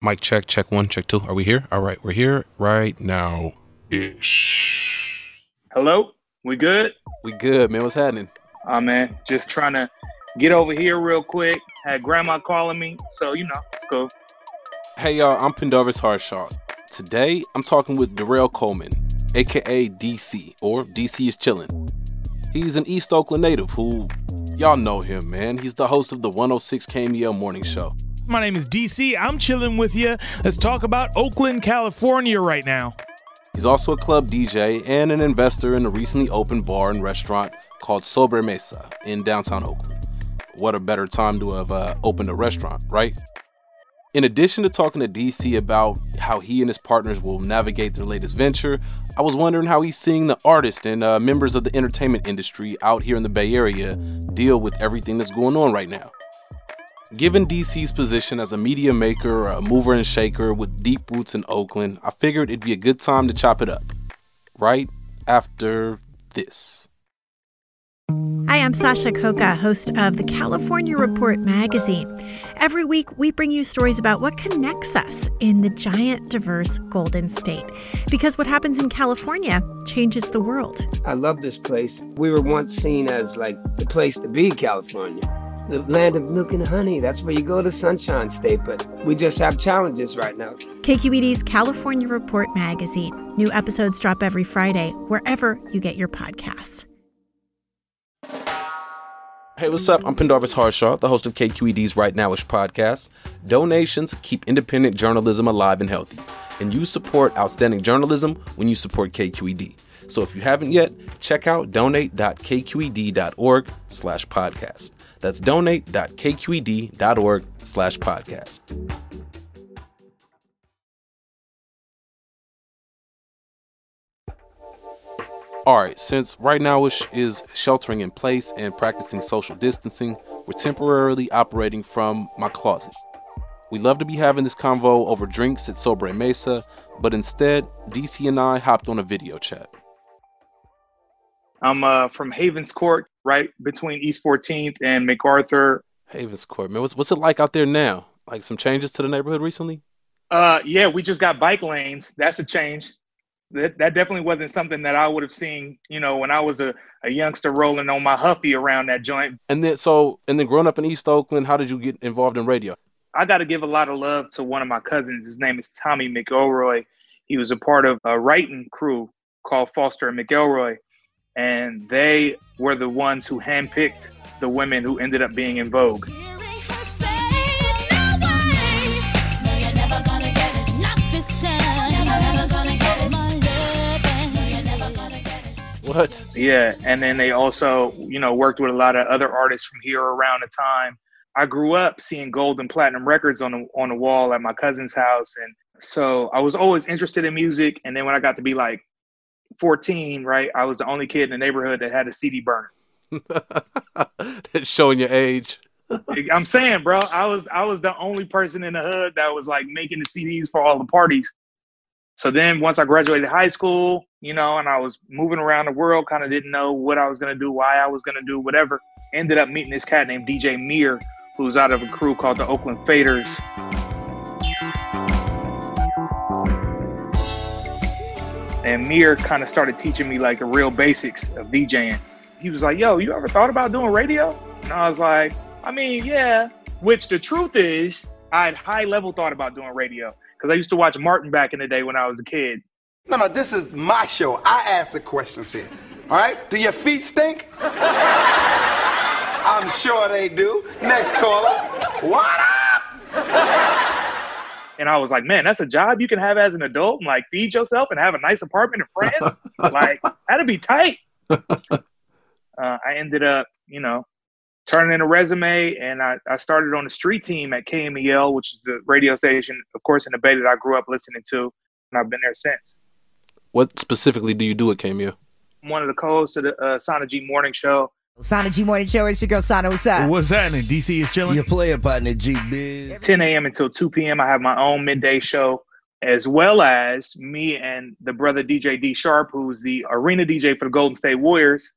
Mic check, check one, check two. Are we here? All right, we're here right now. Ish. Hello? We good? We good, man. What's happening? Oh man, just trying to get over here real quick. Had grandma calling me, so you know, let's go. Hey y'all, I'm Pendarvis Harshaw. Today I'm talking with Darrell Coleman, aka DC, or DC is chillin'. He's an East Oakland native who y'all know him, man. He's the host of the 106 KMEL morning show. My name is DC. I'm chilling with you. Let's talk about Oakland, California right now. He's also a club DJ and an investor in a recently opened bar and restaurant called Sobre Mesa in downtown Oakland. What a better time to have uh, opened a restaurant, right? In addition to talking to DC about how he and his partners will navigate their latest venture, I was wondering how he's seeing the artists and uh, members of the entertainment industry out here in the Bay Area deal with everything that's going on right now. Given DC's position as a media maker, a mover and shaker with deep roots in Oakland, I figured it'd be a good time to chop it up. Right after this. Hi, I'm Sasha Khokha, host of the California Report magazine. Every week, we bring you stories about what connects us in the giant, diverse Golden State. Because what happens in California changes the world. I love this place. We were once seen as like the place to be, California the land of milk and honey. That's where you go to Sunshine State, but we just have challenges right now. KQED's California Report magazine. New episodes drop every Friday, wherever you get your podcasts. Hey, what's up? I'm Pendarvis Harshaw, the host of KQED's Right Nowish podcast. Donations keep independent journalism alive and healthy, and you support outstanding journalism when you support KQED. So if you haven't yet, check out donate.kqed.org slash podcast. That's donate.kqed.org slash podcast. All right, since right now is sheltering in place and practicing social distancing, we're temporarily operating from my closet. We love to be having this convo over drinks at Sobre Mesa, but instead, DC and I hopped on a video chat. I'm uh, from Havenscourt, right between East 14th and MacArthur. Havenscourt, man. What's, what's it like out there now? Like some changes to the neighborhood recently? Uh, yeah, we just got bike lanes. That's a change. That, that definitely wasn't something that I would have seen, you know, when I was a, a youngster rolling on my Huffy around that joint. And then, so, and then growing up in East Oakland, how did you get involved in radio? I got to give a lot of love to one of my cousins. His name is Tommy McElroy. He was a part of a writing crew called Foster and McElroy and they were the ones who handpicked the women who ended up being En Vogue. What? Yeah, and then they also, you know, worked with a lot of other artists from here around the time. I grew up seeing gold and platinum records on the on the wall at my cousin's house, and so I was always interested in music. And then when I got to be like 14, right, I was the only kid in the neighborhood that had a CD burner. showing your age. I'm saying, bro, I was I was the only person in the hood that was like making the CDs for all the parties. So then once I graduated high school, you know, and I was moving around the world, kind of didn't know what I was gonna do, why I was gonna do, whatever. Ended up meeting this cat named DJ Mir, who was out of a crew called the Oakland Faders. And Mir kind of started teaching me like the real basics of DJing. He was like, "Yo, you ever thought about doing radio?" And I was like, "I mean, yeah." Which the truth is, I had high level thought about doing radio because I used to watch Martin back in the day when I was a kid. No, no, this is my show. I ask the questions here. All right? Do your feet stink? I'm sure they do. Next caller. What up? And I was like, man, that's a job you can have as an adult and like feed yourself and have a nice apartment and friends. like, that'd be tight. Uh, I ended up, you know, turning in a resume and I, I started on the street team at KMEL, which is the radio station, of course, in the Bay that I grew up listening to. And I've been there since. What specifically do you do at KMEL? I'm one of the co-hosts of the uh, Sana G Morning Show. Sana G Morning Show. It's your girl Sana. What's up? What's happening? DC is chilling. You Your player partner G Biz. 10 a.m. until 2 p.m. I have my own midday show, as well as me and the brother DJ D Sharp, who's the arena DJ for the Golden State Warriors.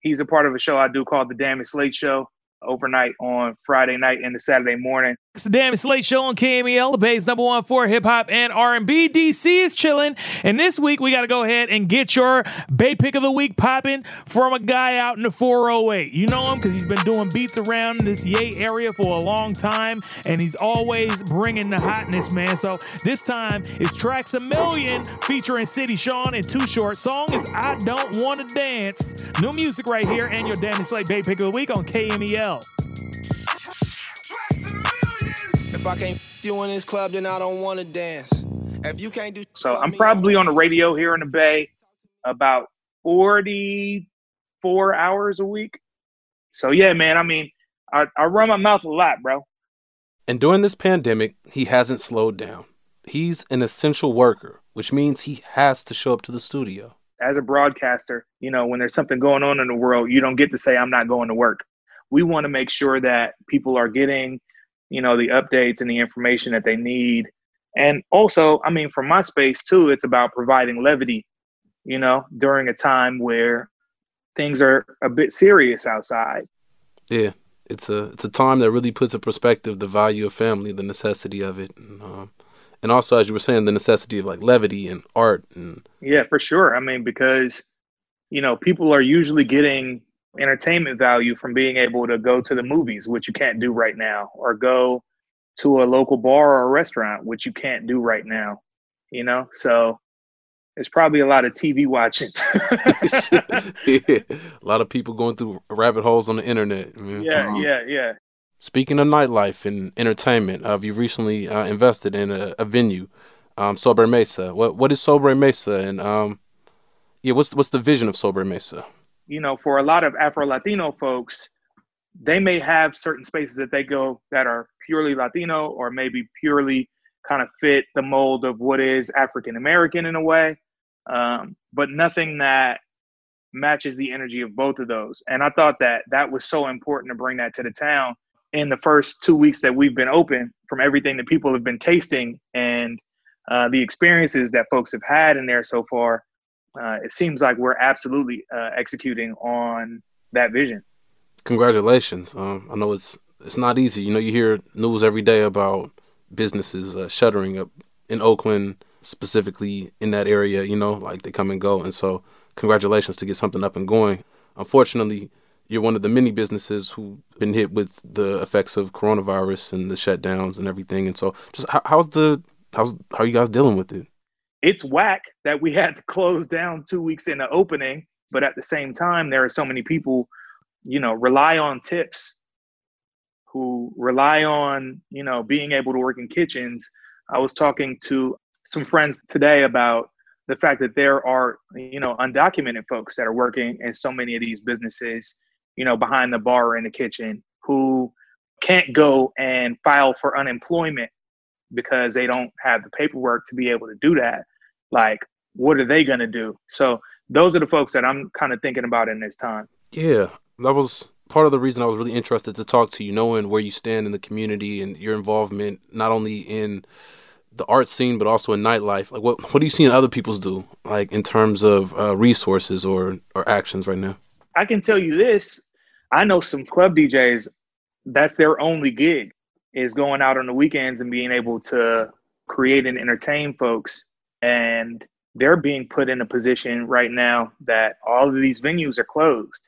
He's a part of a show I do called the Damn It Slate Show overnight on Friday night and the Saturday morning. It's the Damn Slate Show on KMEL, the Bay's number one for hip hop and R&B. DC is chilling, and this week we got to go ahead and get your Bay pick of the week popping from a guy out in the 408. You know him because he's been doing beats around this Yay area for a long time, and he's always bringing the hotness, man. So this time it's Traxamillion featuring City Sean and Too Short. Song is I Don't Want to Dance. New music right here, and your Damn Slate Bay pick of the week on KMEL. If I can't f- you in this club, then I don't wanna dance. If you can't do So I'm probably on the radio here in the Bay about 44 hours a week. So yeah, man, I mean, I, I run my mouth a lot, bro. And during this pandemic, he hasn't slowed down. He's an essential worker, which means he has to show up to the studio. As a broadcaster, you know, when there's something going on in the world, you don't get to say I'm not going to work. We want to make sure that people are getting, you know, the updates and the information that they need. And also, I mean, from my space too, it's about providing levity, you know, during a time where things are a bit serious outside. Yeah, it's a it's a time that really puts in perspective the value of family, the necessity of it, and, um, and also as you were saying, the necessity of like levity and art and Yeah, for sure. I mean, because you know, people are usually getting entertainment value from being able to go to the movies, which you can't do right now, or go to a local bar or a restaurant, which you can't do right now. You know, so there's probably a lot of TV watching. yeah, a lot of people going through rabbit holes on the internet. man. yeah, Um, yeah, yeah. Speaking of nightlife and entertainment, uh, you've recently uh, invested in a, a venue, um, Sobre Mesa. What what is Sobre Mesa, and um, yeah, what's what's the vision of Sobre Mesa? You know, for a lot of Afro Latino folks, they may have certain spaces that they go that are purely Latino or maybe purely kind of fit the mold of what is African American in a way, um, but nothing that matches the energy of both of those. And I thought that that was so important to bring that to the town in the first two weeks that we've been open from everything that people have been tasting and uh, the experiences that folks have had in there so far uh, it seems like we're absolutely uh, executing on that vision. Congratulations. Um, I know it's it's not easy. You know, you hear news every day about businesses uh, shuttering up in Oakland, specifically in that area. You know, like they come and go, and so congratulations to get something up and going. Unfortunately, you're one of the many businesses who've been hit with the effects of coronavirus and the shutdowns and everything. And so, just how, how's the how's how are you guys dealing with it? It's whack that we had to close down two weeks in the opening, but at the same time, there are so many people, you know, rely on tips, who rely on you know being able to work in kitchens. I was talking to some friends today about the fact that there are you know undocumented folks that are working in so many of these businesses you know behind the bar or in the kitchen who can't go and file for unemployment because they don't have the paperwork to be able to do that like what are they going to do so those are the folks that i'm kind of thinking about in this time Yeah, that was part of the reason I was really interested to talk to you, knowing where you stand in the community and your involvement not only in the art scene but also in nightlife. Like, what what are you seeing other people's do, like in terms of uh, resources or or actions right now? I can tell you this. I know some club DJs, that's their only gig is going out on the weekends and being able to create and entertain folks. And they're being put in a position right now that all of these venues are closed.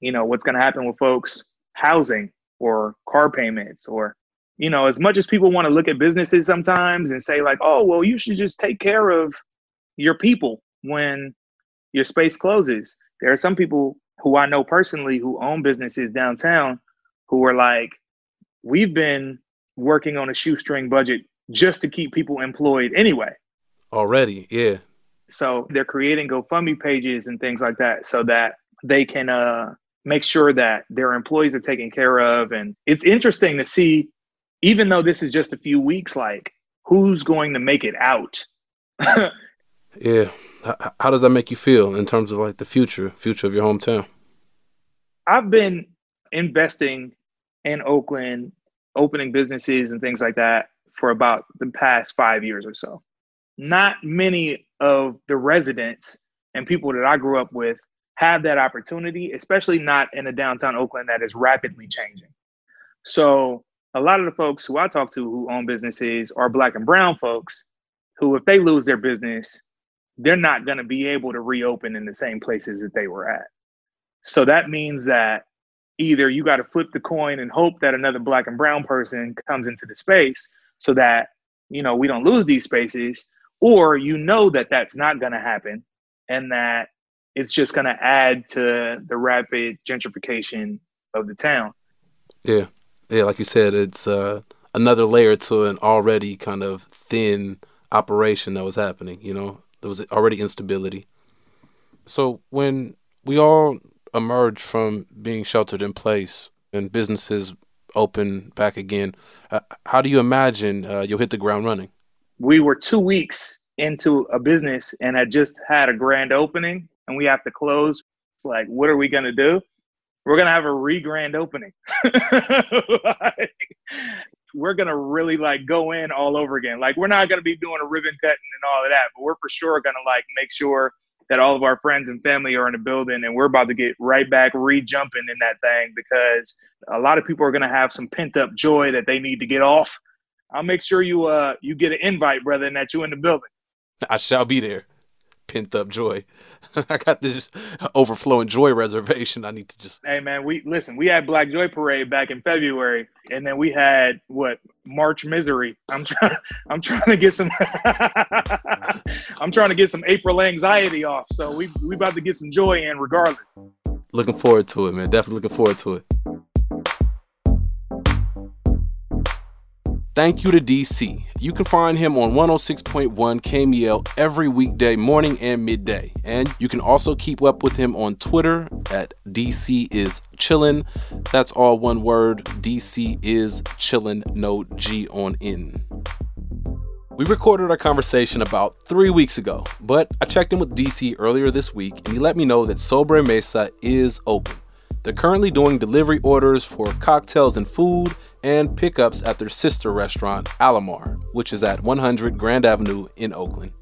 You know, what's going to happen with folks' housing or car payments or, you know, as much as people want to look at businesses sometimes and say, like, oh, well, you should just take care of, your people when your space closes. There are some people who I know personally who own businesses downtown who are like, we've been working on a shoestring budget just to keep people employed anyway. Already, yeah. So they're creating GoFundMe pages and things like that so that they can uh, make sure that their employees are taken care of. And it's interesting to see, even though this is just a few weeks, like who's going to make it out. yeah. How, how does that make you feel in terms of like the future, future of your hometown? I've been investing in Oakland, opening businesses and things like that for about the past five years or so. Not many of the residents and people that I grew up with have that opportunity, especially not in a downtown Oakland that is rapidly changing. So a lot of the folks who I talk to who own businesses are black and brown folks who, if they lose their business, they're not going to be able to reopen in the same places that they were at. So that means that either you got to flip the coin and hope that another black and brown person comes into the space so that you know we don't lose these spaces or you know that that's not going to happen and that it's just going to add to the rapid gentrification of the town. Yeah. Yeah like you said it's uh, another layer to an already kind of thin operation that was happening you know? There was already instability. So when we all emerge from being sheltered in place and businesses open back again, uh, how do you imagine uh, you'll hit the ground running? We were two weeks into a business and had just had a grand opening, and we have to close. It's like, what are we gonna do? We're gonna have a re-grand opening. like, we're gonna really like go in all over again. Like, we're not gonna be doing a ribbon cutting and all of that, but we're for sure gonna like make sure that all of our friends and family are in the building and we're about to get right back re-jumping in that thing because a lot of people are going to have some pent up joy that they need to get off i'll make sure you uh you get an invite brother and that you in the building i shall be there pent up joy. I got this overflowing joy reservation. I need to just. Hey man, we listen. We had Black Joy Parade back in February, and then we had what March Misery. I'm trying. I'm trying to get some. I'm trying to get some April anxiety off. So we we about to get some joy in regardless. Looking forward to it, man. Definitely looking forward to it. Thank you to DC. You can find him on 106.1 KMEL every weekday morning and midday. And you can also keep up with him on Twitter at DC is chillin. That's all one word. DC is chillin, no G on N. We recorded our conversation about three weeks ago, but I checked in with DC earlier this week and he let me know that Sobre Mesa is open. They're currently doing delivery orders for cocktails and food and pickups at their sister restaurant, Alamar, which is at 100 Grand Avenue in Oakland.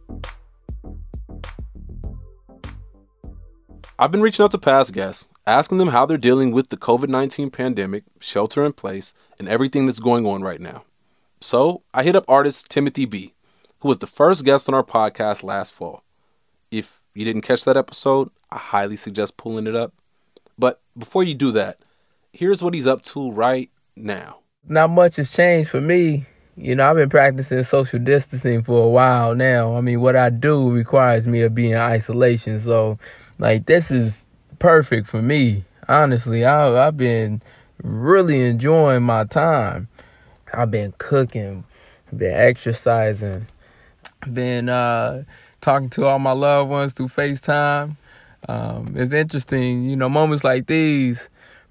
I've been reaching out to past guests, asking them how they're dealing with the COVID 19 pandemic, shelter in place, and everything that's going on right now. So I hit up artist Timothy B., who was the first guest on our podcast last fall. If you didn't catch that episode, I highly suggest pulling it up. But before you do that, here's what he's up to right now not much has changed for me. You know, I've been practicing social distancing for a while now. I mean, what I do requires me to be in isolation. So, like, this is perfect for me. Honestly, I, I've been really enjoying my time. I've been cooking, been exercising, been uh, talking to all my loved ones through FaceTime. Um, it's interesting, you know, moments like these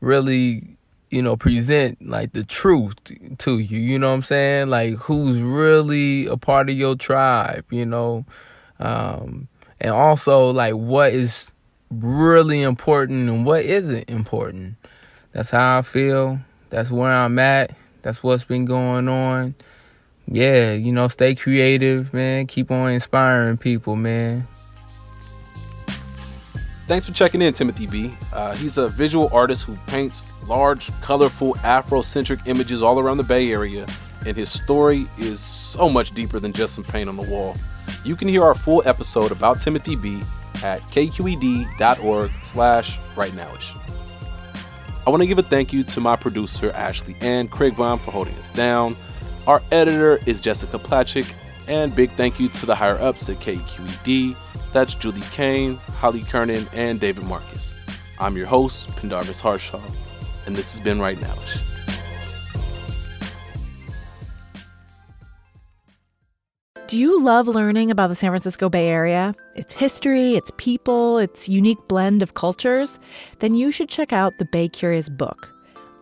really you know, present like the truth to you. You know what I'm saying? Like who's really a part of your tribe, you know? Um, and also like what is really important and what isn't important. That's how I feel. That's where I'm at. That's what's been going on. Yeah, you know, stay creative, man. Keep on inspiring people, man. Thanks for checking in, Timothy B. Uh, he's a visual artist who paints large, colorful, Afrocentric images all around the Bay Area, and his story is so much deeper than just some paint on the wall. You can hear our full episode about Timothy B at kqed.org slash rightnowish. I want to give a thank you to my producer, Ashley and Craig Baum, for holding us down. Our editor is Jessica Placzek, And big thank you to the higher ups at KQED. That's Julie Kane, Holly Kernan, and David Marcus. I'm your host, Pendarvis Harshaw, and this has been Right Nowish. Do you love learning about the San Francisco Bay Area? Its history, its people, its unique blend of cultures? Then you should check out the Bay Curious book.